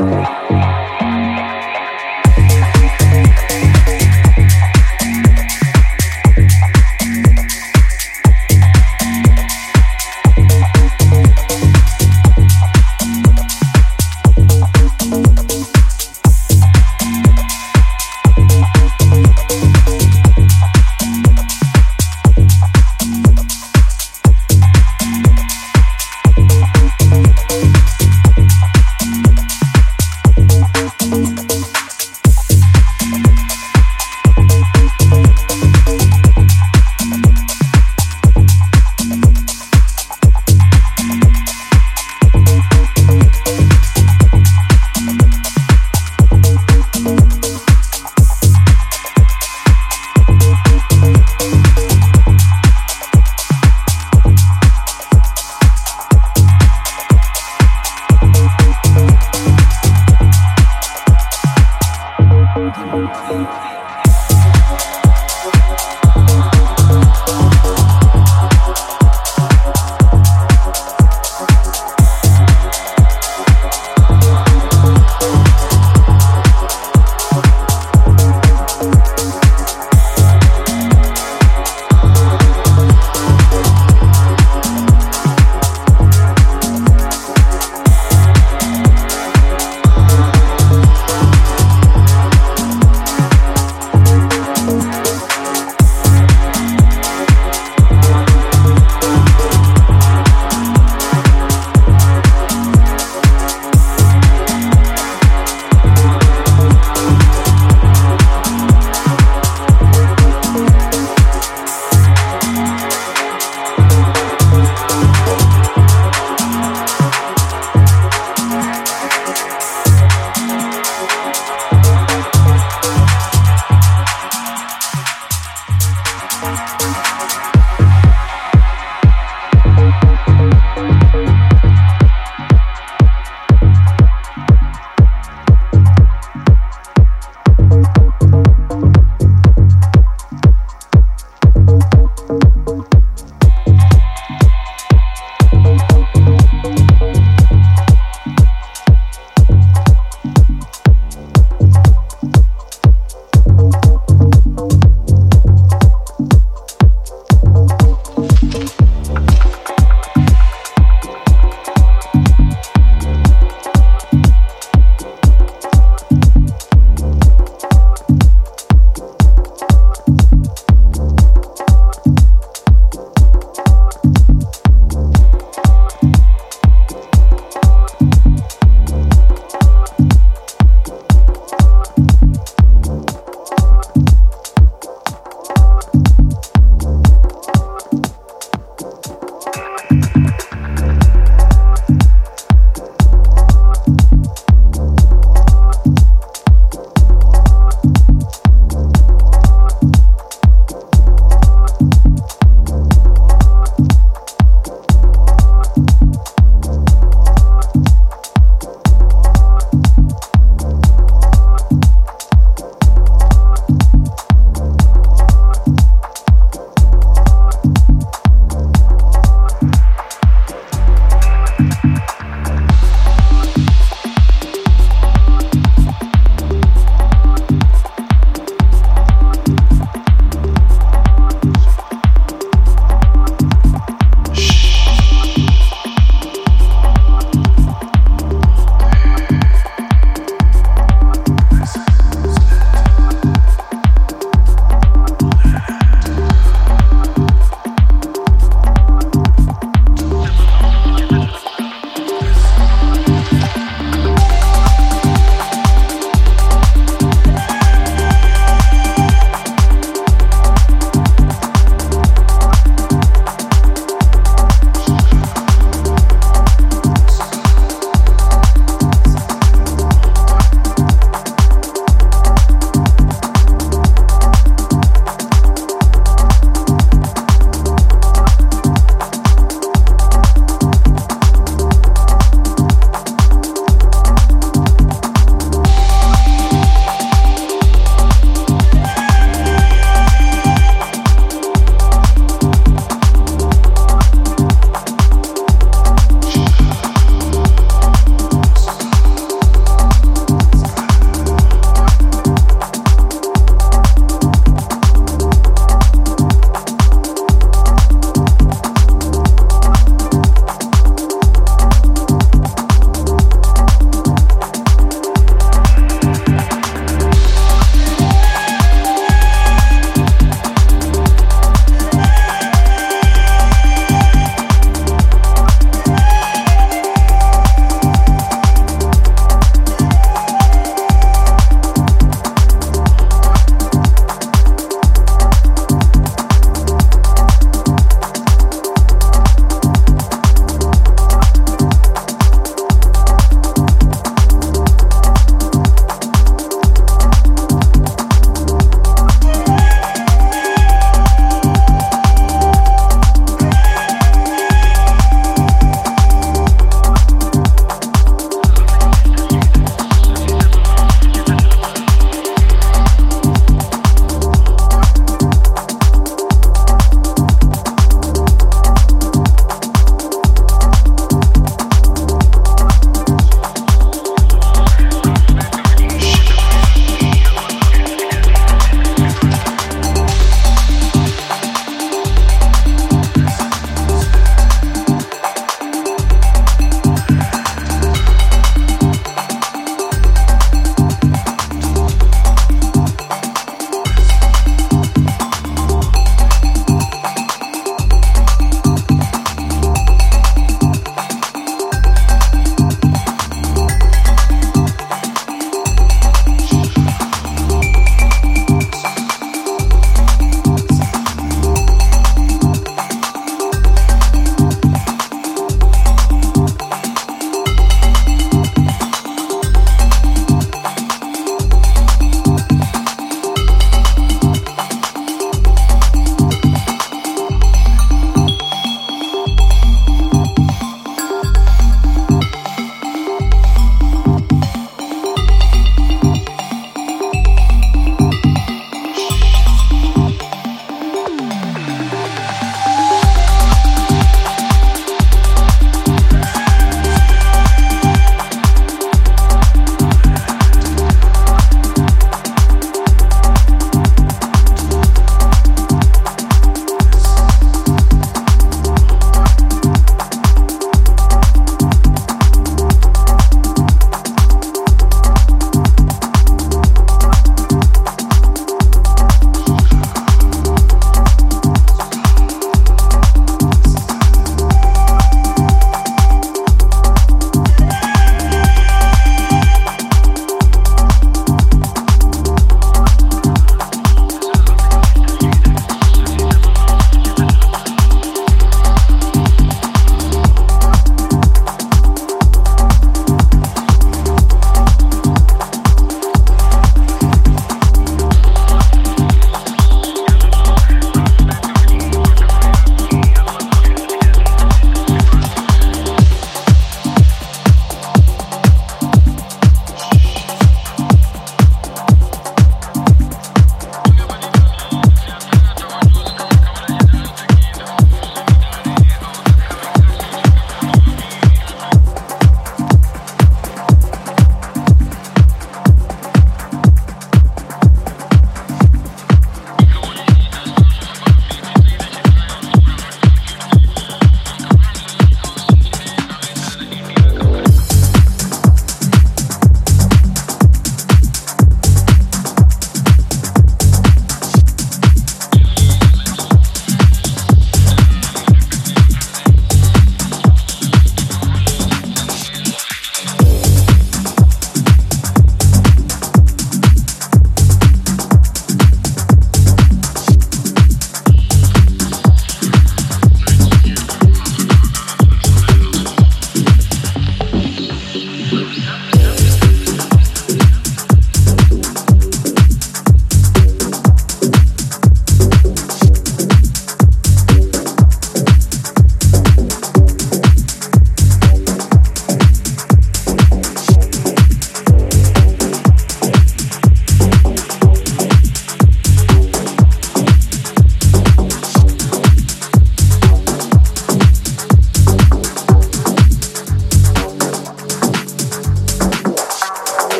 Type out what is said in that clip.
Bye.